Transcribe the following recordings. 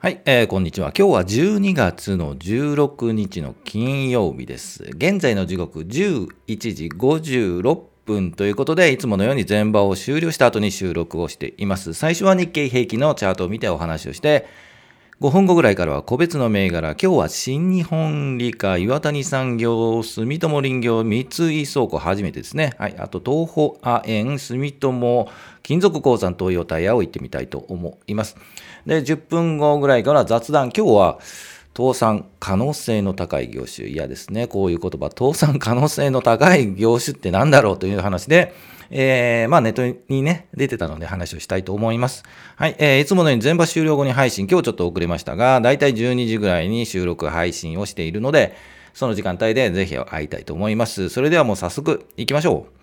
はい、えー、こんにちは。今日は12月の16日の金曜日です。現在の時刻11時56分ということで、いつものように全場を終了した後に収録をしています。最初は日経平均のチャートを見てお話をして、5分後ぐらいからは個別の銘柄、今日は新日本理科、岩谷産業、住友林業、三井倉庫、初めてですね。はい。あと、東宝亜鉛、住友、金属鉱山、東洋タイヤを行ってみたいと思います。で、10分後ぐらいから雑談、今日は、倒産可能性の高い業種。嫌ですね。こういう言葉。倒産可能性の高い業種って何だろうという話で、えー、まあネットにね、出てたので話をしたいと思います。はい、えー、いつものように全場終了後に配信、今日ちょっと遅れましたが、だいたい12時ぐらいに収録配信をしているので、その時間帯でぜひ会いたいと思います。それではもう早速行きましょう。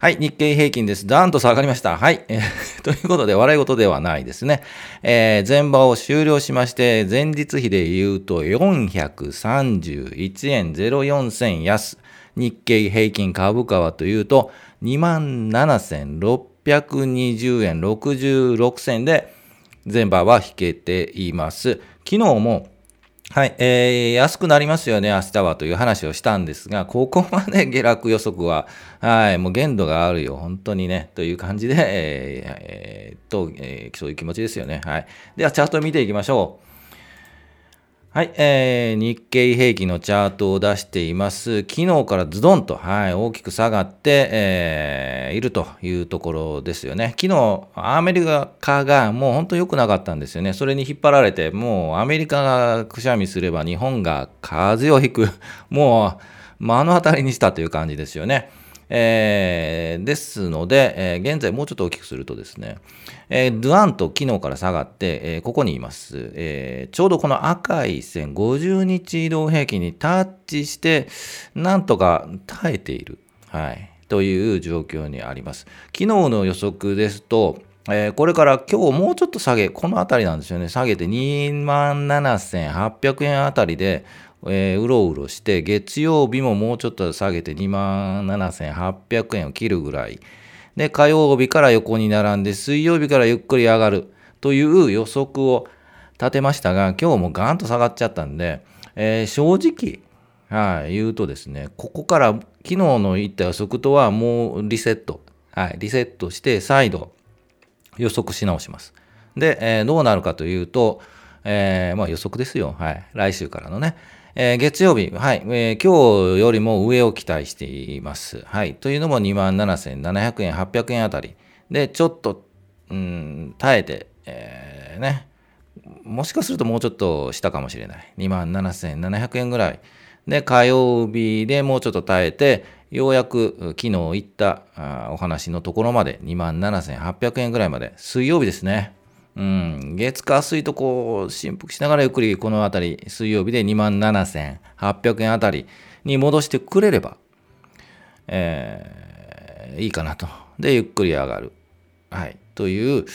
はい、日経平均です。ダーンと下がりました。はい。えー、ということで、笑い事ではないですね。えー、前場を終了しまして、前日比で言うと431円04銭安。日経平均株価はというと、27,620円66銭で、前場は引けています。昨日も、はい、えー、安くなりますよね、明日はという話をしたんですが、ここまで下落予測は、はい、もう限度があるよ、本当にね、という感じで、えー、えー、と、えー、そういう気持ちですよね。はい。では、チャートを見ていきましょう。はい、えー、日経平均のチャートを出しています。昨日からズドンと、はい、大きく下がって、えー、いるというところですよね。昨日、アメリカがもう本当良くなかったんですよね。それに引っ張られて、もうアメリカがくしゃみすれば日本が風邪をひく、もう目の当たりにしたという感じですよね。えー、ですので、えー、現在もうちょっと大きくするとですね、えー、ドゥアンと昨日から下がって、えー、ここにいます、えー。ちょうどこの赤い線、50日移動平均にタッチして、なんとか耐えている。はい。という状況にあります。昨日の予測ですと、えー、これから今日もうちょっと下げ、この辺りなんですよね。下げて2万7800円あたりでえー、うろうろして、月曜日ももうちょっと下げて2万7800円を切るぐらい。で、火曜日から横に並んで、水曜日からゆっくり上がるという予測を立てましたが、今日もガーンと下がっちゃったんで、えー、正直、はい、言うとですね、ここから昨日の言った予測とはもうリセット、はい、リセットして再度予測し直します。で、えー、どうなるかというと、えー、まあ予測ですよ。はい。来週からのね。えー、月曜日、はい、えー、今日よりも上を期待しています。はい。というのも2万7700円、800円あたり。で、ちょっと、うん、耐えて、えー、ね、もしかするともうちょっと下かもしれない。2万7700円ぐらい。で、火曜日でもうちょっと耐えて、ようやく昨日言ったお話のところまで2万7800円ぐらいまで、水曜日ですね。うん、月火水とこう、振幅しながらゆっくりこのあたり、水曜日で2万7800円あたりに戻してくれれば、えー、いいかなと。で、ゆっくり上がる。はい。という、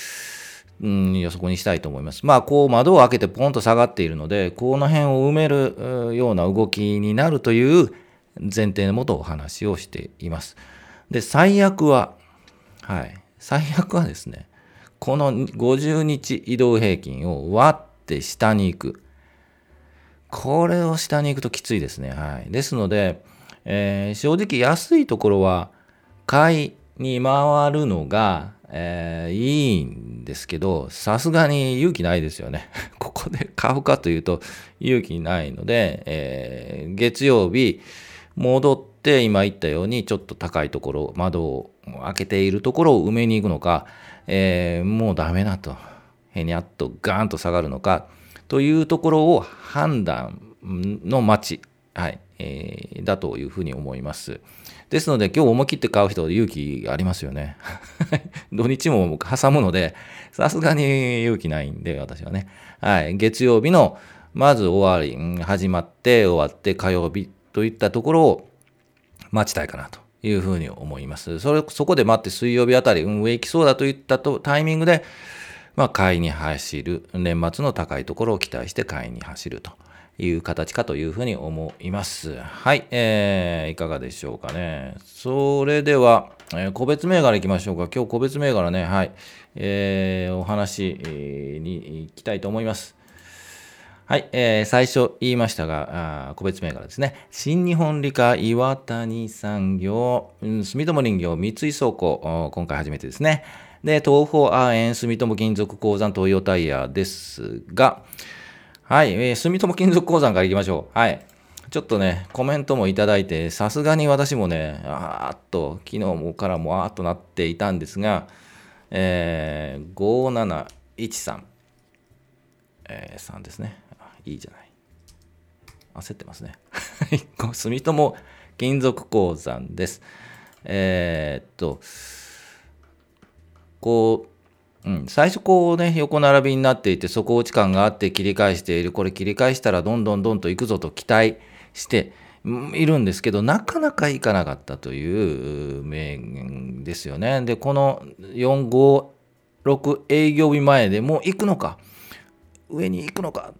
うん、予測にしたいと思います。まあ、こう窓を開けてポンと下がっているので、この辺を埋めるような動きになるという前提のもとお話をしています。で、最悪は、はい。最悪はですね、この50日移動平均を割って下に行く。これを下に行くときついですね。はい。ですので、えー、正直安いところは買いに回るのが、えー、いいんですけど、さすがに勇気ないですよね。ここで買うかというと勇気ないので、えー、月曜日戻って今言ったようにちょっと高いところ、窓を開けているところを埋めに行くのか、えー、もうダメだと、へにゃっとガーンと下がるのかというところを判断の待ち、はいえー、だというふうに思います。ですので、今日思い切って買う人、勇気ありますよね。土日も挟むので、さすがに勇気ないんで、私はね。はい、月曜日の、まず終わり、始まって終わって火曜日といったところを待ちたいかなと。いうふうに思います。それ、そこで待って水曜日あたり、運営行きそうだといったとタイミングで、まあ、買いに走る、年末の高いところを期待して買いに走るという形かというふうに思います。はい、えー、いかがでしょうかね。それでは、えー、個別銘柄いきましょうか。今日個別銘柄ね、はい、えー、お話、に行きたいと思います。はい、えー、最初言いましたが、個別銘柄ですね。新日本理科岩谷産業、住友林業、三井倉庫、今回初めてですね。で、東方アーエン、住友金属鉱山、東洋タイヤですが、はい、えー、住友金属鉱山から行きましょう。はい。ちょっとね、コメントもいただいて、さすがに私もね、あーっと、昨日もからもあーっとなっていたんですが、えー、5713、えー、3ですね。いいじゃない。焦ってますね。住友金属鉱山です。えー、っと、こう、うん、最初こうね、横並びになっていて、底落ち感があって切り返している。これ切り返したらどんどんどんと行くぞと期待しているんですけど、なかなかいかなかったという面ですよね。で、この4、5、6営業日前でもう行くのか、上に行くのか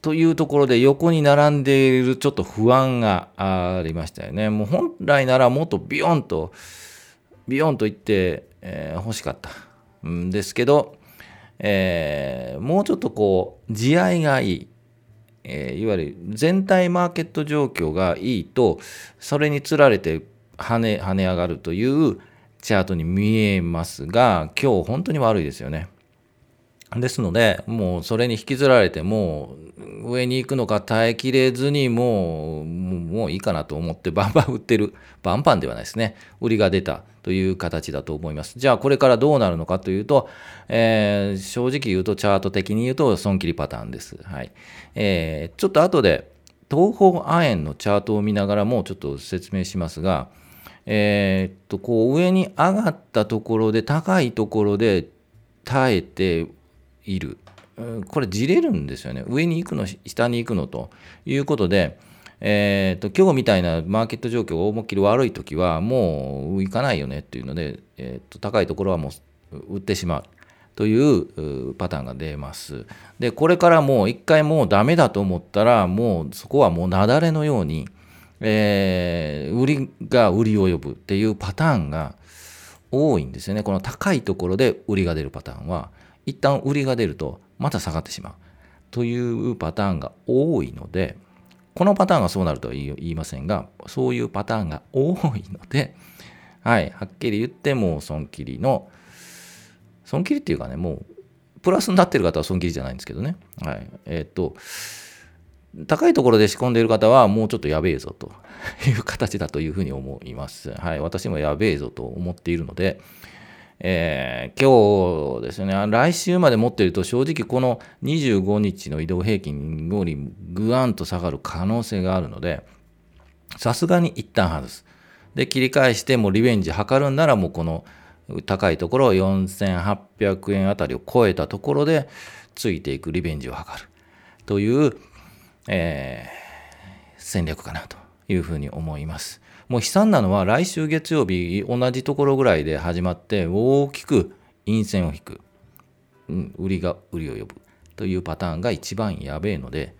というところで横に並んでいるちょっと不安がありましたよね。もう本来ならもっとビヨンと、ビヨンと言って、えー、欲しかったんですけど、えー、もうちょっとこう、地合いがいい。えー、いわゆる全体マーケット状況がいいと、それにつられて跳ね、跳ね上がるというチャートに見えますが、今日本当に悪いですよね。ですので、もうそれに引きずられて、もう上に行くのか耐えきれずにもう、もういいかなと思ってバンバン売ってる。バンバンではないですね。売りが出たという形だと思います。じゃあこれからどうなるのかというと、えー、正直言うとチャート的に言うと損切りパターンです。はい。えー、ちょっと後で東方亜鉛のチャートを見ながらもちょっと説明しますが、えー、っと、こう上に上がったところで高いところで耐えている。これじれるんですよね。上に行くの、下に行くのということで、えーと、今日みたいなマーケット状況が思いっきり悪い時はもう行かないよねっていうので、えーと、高いところはもう売ってしまうというパターンが出ます。で、これからもう一回もうダメだと思ったらもうそこはもう雪崩のように、えー、売りが売りを呼ぶっていうパターンが多いんですよね。この高いところで売りが出るパターンは。一旦売りが出るとまた下がってしまうというパターンが多いのでこのパターンがそうなるとは言いませんがそういうパターンが多いのではいはっきり言ってもう損切りの損切りっていうかねもうプラスになってる方は損切りじゃないんですけどねはいえっ、と高いところで仕込んでいる方はもうちょっとやべえぞという形だというふうに思います。はい。私もやべえぞと思っているので、えー、今日ですね、来週まで持っていると正直この25日の移動平均よりぐわんと下がる可能性があるので、さすがに一旦外す。で、切り返してもリベンジ図るんならもうこの高いところ4800円あたりを超えたところでついていくリベンジを図るという、えー、戦略かなというふうに思います。もう悲惨なのは来週月曜日同じところぐらいで始まって大きく陰線を引く、うん、売りが売りを呼ぶ。というパターンが一番やべえので、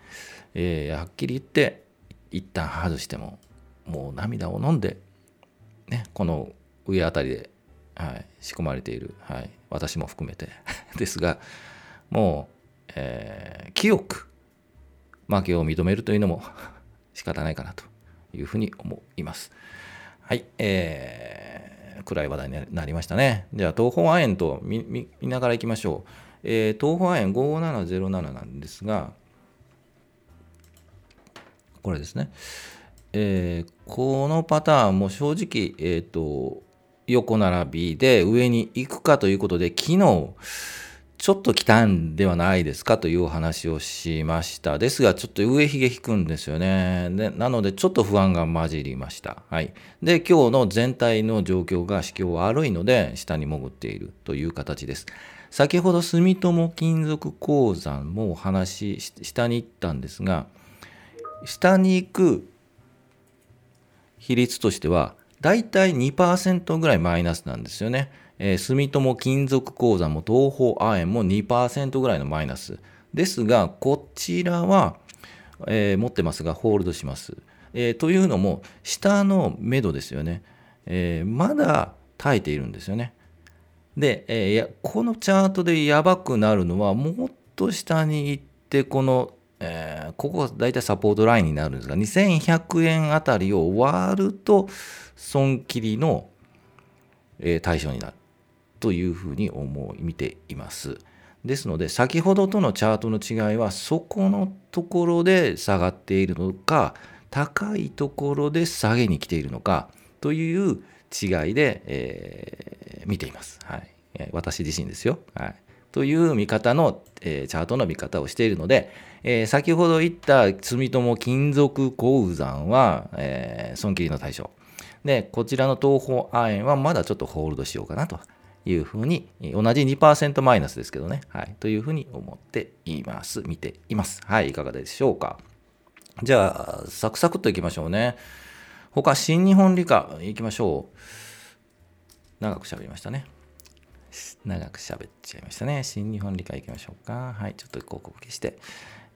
えー、はっきり言って一旦外してももう涙を飲んで、ね、この上あたりで、はい、仕込まれている、はい、私も含めて。ですがもう、えー、清く負けを認めるというのも 仕方ないかなと。いうふうに思います。はい、えー、暗い話題になりましたね。じゃあ、東方亜鉛と見ながらいきましょう。えー、東方亜鉛5707なんですが、これですね。えー、このパターンも正直、えっ、ー、と、横並びで上に行くかということで、昨日、ちょっと来たんではないですかというお話をしました。ですが、ちょっと上髭引くんですよね。でなので、ちょっと不安が混じりました。はい。で、今日の全体の状況が市況悪いので、下に潜っているという形です。先ほど住友金属鉱山もお話し、下に行ったんですが、下に行く比率としては、だいたい2%ぐらいマイナスなんですよね。えー、住友金属鉱山も東方亜鉛も2%ぐらいのマイナス。ですが、こちらは、えー、持ってますが、ホールドします。えー、というのも、下の目処ですよね。えまだ耐えているんですよね。で、えこのチャートでやばくなるのは、もっと下に行って、このえー、ここが大体サポートラインになるんですが、2100円あたりを割ると、損切りの、え、対象になるというふうに思い、見ています。ですので、先ほどとのチャートの違いは、そこのところで下がっているのか、高いところで下げに来ているのかという違いで、えー、見ています。はい。私自身ですよ。はい。という見方の、えー、チャートの見方をしているので、えー、先ほど言った住友金属鉱山は、えー、損切りの対象。で、こちらの東方亜鉛はまだちょっとホールドしようかなというふうに、同じ2%マイナスですけどね、はい、というふうに思っています。見ています。はい、いかがでしょうか。じゃあ、サクサクといきましょうね。他、新日本理科いきましょう。長く喋りましたね。長く喋っちゃいましたね。新日本理科いきましょうか。はい、ちょっと広告消して。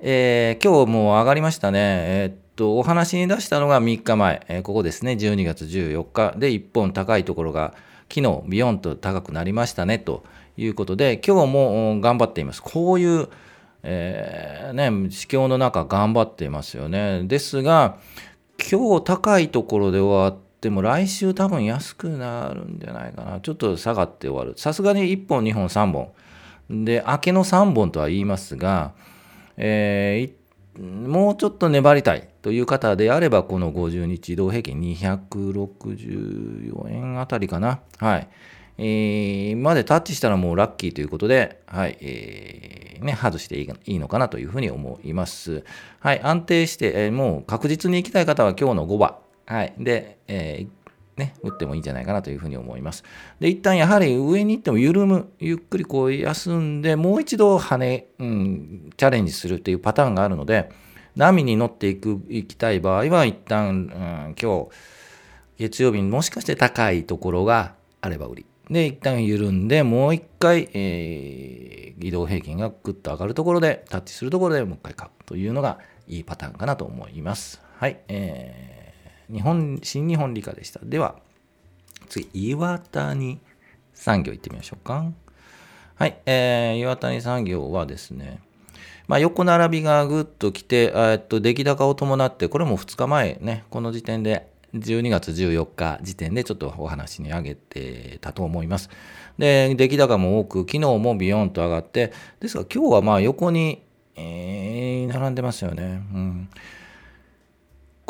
えー、今日もう上がりましたね。えー、っと、お話に出したのが3日前、えー、ここですね、12月14日で1本高いところが昨日ビヨンと高くなりましたねということで、今日も頑張っています。こういう、えー、ね、市況の中頑張っていますよね。ですが、今日高いところで終わっても来週多分安くなるんじゃないかな。ちょっと下がって終わる。さすがに1本、2本、3本。で、明けの3本とは言いますが、えー、もうちょっと粘りたいという方であれば、この50日移動平均264円あたりかな。はい。えー、までタッチしたらもうラッキーということで、はい、えー、ね、外していいのかなというふうに思います。はい、安定して、えー、もう確実に行きたい方は今日の5番。はい。で、えー、ね、打ってもいいんじゃないかなというふうに思います。で、一旦やはり上に行っても緩む、ゆっくりこう休んで、もう一度跳ね、うん、チャレンジするっていうパターンがあるので、波に乗っていく、行きたい場合は、一旦、うん、今日、月曜日にもしかして高いところがあれば売り。で、一旦緩んで、もう一回、えー、移動平均がぐっと上がるところで、タッチするところでもう一回買うというのがいいパターンかなと思います。はい。えー日本、新日本理科でした。では、次、岩谷産業行ってみましょうか。はい、えー、岩谷産業はですね、まあ、横並びがぐっと来て、えっと、出来高を伴って、これも2日前ね、この時点で、12月14日時点でちょっとお話に上げてたと思います。で、出来高も多く、昨日もビヨンと上がって、ですが今日はまあ横に、えー、並んでますよね。うん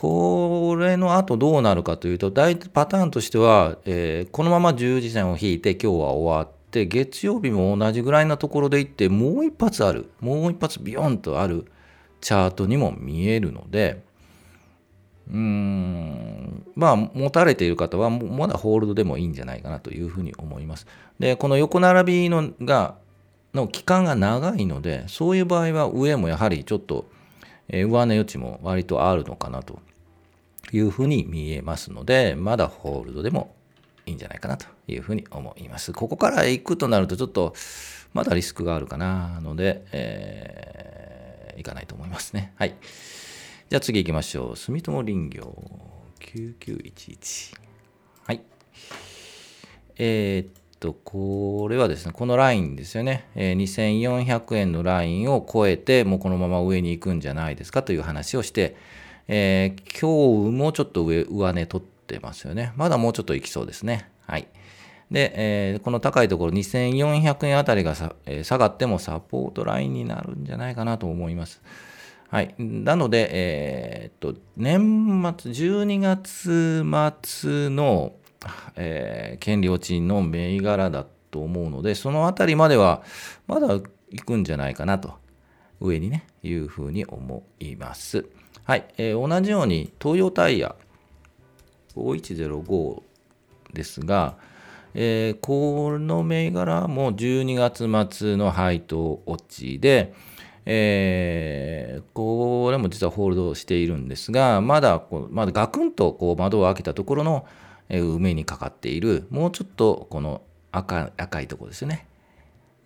これの後どうなるかというと、大体パターンとしては、えー、このまま十字線を引いて今日は終わって、月曜日も同じぐらいなところで行って、もう一発ある、もう一発ビヨンとあるチャートにも見えるので、うーん、まあ、持たれている方は、まだホールドでもいいんじゃないかなというふうに思います。で、この横並びのが、の期間が長いので、そういう場合は上もやはりちょっと、上値余地も割とあるのかなというふうに見えますので、まだホールドでもいいんじゃないかなというふうに思います。ここから行くとなるとちょっとまだリスクがあるかなので、えー、行かないと思いますね。はい。じゃあ次行きましょう。住友林業9911。はい。えー、っと、これはですね、このラインですよね。えー、2400円のラインを超えて、もうこのまま上に行くんじゃないですかという話をして、えー、今日もちょっと上、上値取ってますよね。まだもうちょっと行きそうですね。はい。で、えー、この高いところ2400円あたりがさ、えー、下がってもサポートラインになるんじゃないかなと思います。はい。なので、えー、っと、年末、12月末の、えー、権利落ちの銘柄だと思うので、そのあたりまではまだ行くんじゃないかなと、上にね、いうふうに思います。はい、えー、同じように東洋タイヤ5105ですが、えー、この銘柄も12月末の配当落ちで、えー、これも実はホールドしているんですが、まだこうまだガクンとこう窓を開けたところの、えー、梅にかかっている、もうちょっとこの赤赤いところですよね。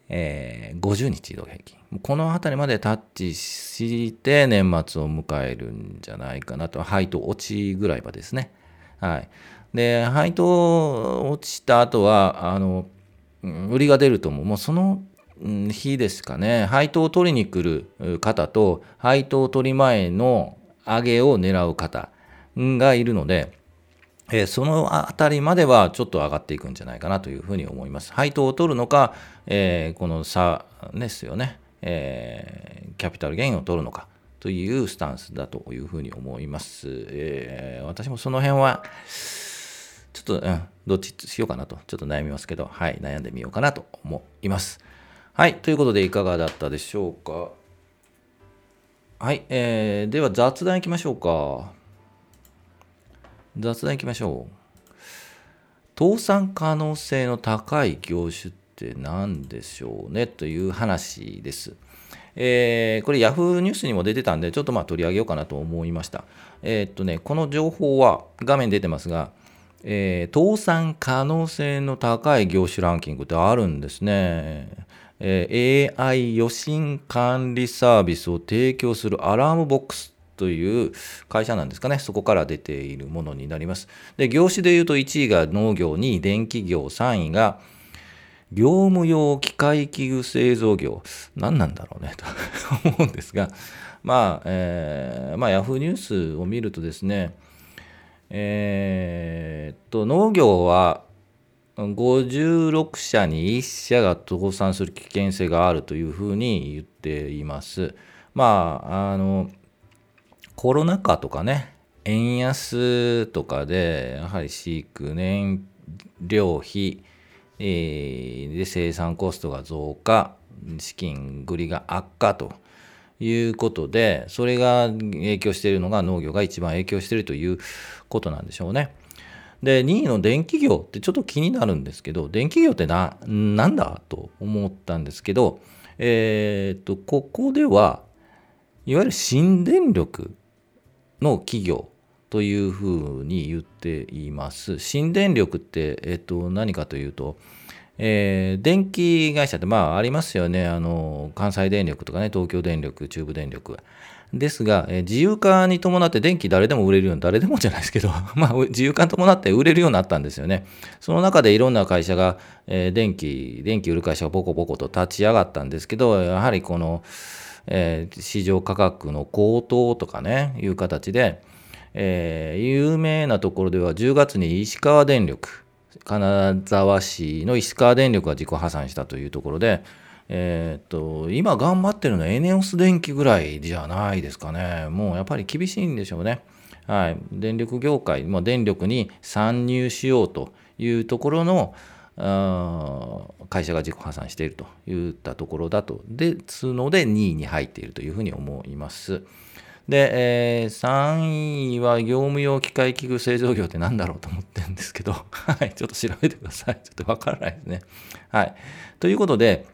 えー、50日移動平均。この辺りまでタッチして年末を迎えるんじゃないかなと。配当落ちぐらいはですね。はい。で、配当落ちた後は、あの、売りが出るとも、もうその日ですかね、配当を取りに来る方と、配当取り前の上げを狙う方がいるので、えー、そのあたりまではちょっと上がっていくんじゃないかなというふうに思います。配当を取るのか、えー、この差ですよね、えー、キャピタルゲインを取るのかというスタンスだというふうに思います。え私もその辺は、ちょっと、うん、どっちしようかなと、ちょっと悩みますけど、はい、悩んでみようかなと思います。はい、ということでいかがだったでしょうか。はい、えー、では雑談いきましょうか。雑談いきましょう。倒産可能性の高い業種って何でしょうねという話です。えー、これ Yahoo ニュースにも出てたんで、ちょっとまあ取り上げようかなと思いました。えー、っとね、この情報は画面出てますが、えー、倒産可能性の高い業種ランキングってあるんですね。えー、AI 予診管理サービスを提供するアラームボックスという会社なんですかね、そこから出ているものになります。で、業種でいうと1位が農業、2位電気業、3位が業務用機械器具製造業。何なんだろうね、と 思うんですが、まあ、えー、まあ、ヤフーニュースを見るとですね、えー、っと、農業は56社に1社が倒産する危険性があるというふうに言っています。まあ、あの、コロナ禍とかね、円安とかで、やはり飼育燃料費、えー、で生産コストが増加、資金繰りが悪化ということで、それが影響しているのが農業が一番影響しているということなんでしょうね。で、2位の電気業ってちょっと気になるんですけど、電気業ってな、なんだと思ったんですけど、えー、っと、ここでは、いわゆる新電力の企業というふうに言っています。新電力って、えっと、何かというと、えー、電気会社ってまあありますよね。あの、関西電力とかね、東京電力、中部電力。ですが、えー、自由化に伴って電気誰でも売れるように、誰でもじゃないですけど、まあ、自由化に伴って売れるようになったんですよね。その中でいろんな会社が、えー、電気、電気売る会社がボコボコと立ち上がったんですけど、やはりこの、えー、市場価格の高騰とかね、いう形で、えー、有名なところでは10月に石川電力、金沢市の石川電力が自己破産したというところで、えー、と、今頑張ってるのはエネオス電気ぐらいじゃないですかね。もうやっぱり厳しいんでしょうね。はい。電力業界、まあ、電力に参入しようというところの、会社が自己破産しているといったところだと。ですので、2位に入っているというふうに思います。で、えー、3位は業務用機械器具製造業って何だろうと思ってるんですけど、はい、ちょっと調べてください。ちょっとわからないですね。はい。ということで、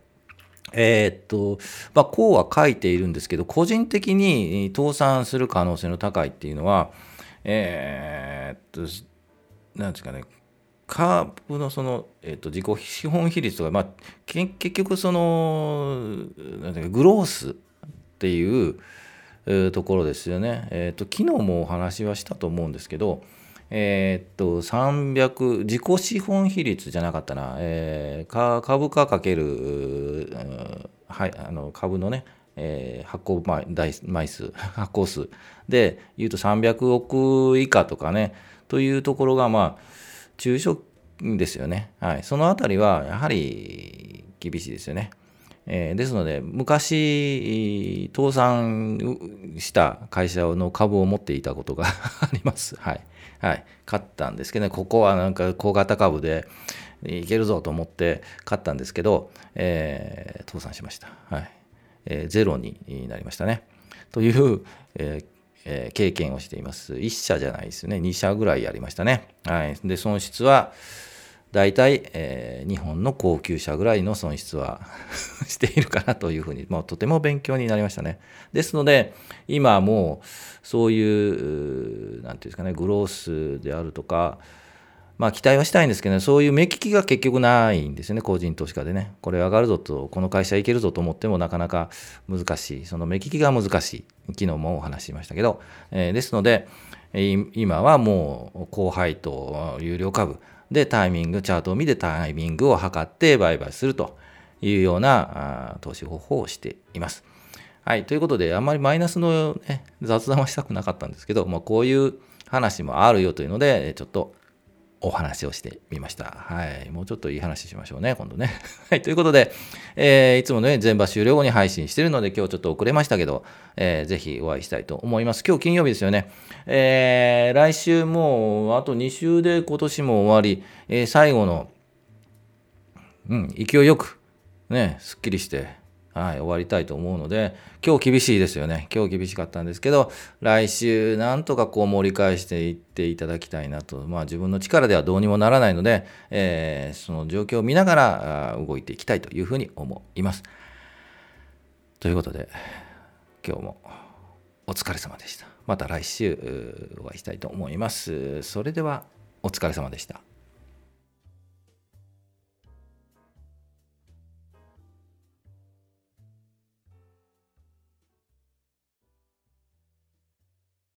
えー、っと、まあ、こうは書いているんですけど、個人的に倒産する可能性の高いっていうのは、えー、っと、なんですかね、カーブのその、えー、と自己資本比率とか、まあ、結局そのなんていうかグロースっていう、ところですよね。え、ー、と昨日もお話はしたと思うんですけど、えっ、ー、と300自己資本比率じゃなかったな、えー、株価かける、はい、あの株のね、えー、発行枚数 発行数で言うと300億以下とかねというところがまあ中小ですよね。はい。そのあたりは、やはり厳しいですよね。えー、ですので、昔、倒産した会社の株を持っていたことが あります。はい。はい。買ったんですけどね、ここはなんか小型株でいけるぞと思って買ったんですけど、えー、倒産しました。はい。えー、ゼロになりましたね。という、えーえー、経験をしています。1社じゃないですね。2社ぐらいやりましたね。はい。で、損失は、大体、えー、日本の高級車ぐらいの損失は しているかなというふうに、まあ、とても勉強になりましたね。ですので、今もう、そういう、なんていうんですかね、グロースであるとか、まあ期待はしたいんですけどね、そういう目利きが結局ないんですよね、個人投資家でね。これ上がるぞと、この会社いけるぞと思ってもなかなか難しい。その目利きが難しい。昨日もお話ししましたけど、えー、ですので、今はもう高配当、有料株でタイミング、チャートを見てタイミングを測って売買するというような投資方法をしています。はい。ということで、あんまりマイナスの、ね、雑談はしたくなかったんですけど、まあ、こういう話もあるよというので、ちょっとお話をしてみました。はい。もうちょっといい話しましょうね、今度ね。はい。ということで、えー、いつもね、全場終了後に配信してるので、今日ちょっと遅れましたけど、えー、ぜひお会いしたいと思います。今日金曜日ですよね。えー、来週もう、あと2週で今年も終わり、えー、最後の、うん、勢いよく、ね、すっきりして、はい、終わりたいと思うので、今日厳しいですよね。今日厳しかったんですけど、来週なんとかこう盛り返していっていただきたいなと。まあ自分の力ではどうにもならないので、えー、その状況を見ながら動いていきたいというふうに思います。ということで、今日もお疲れ様でした。また来週お会いしたいと思います。それではお疲れ様でした。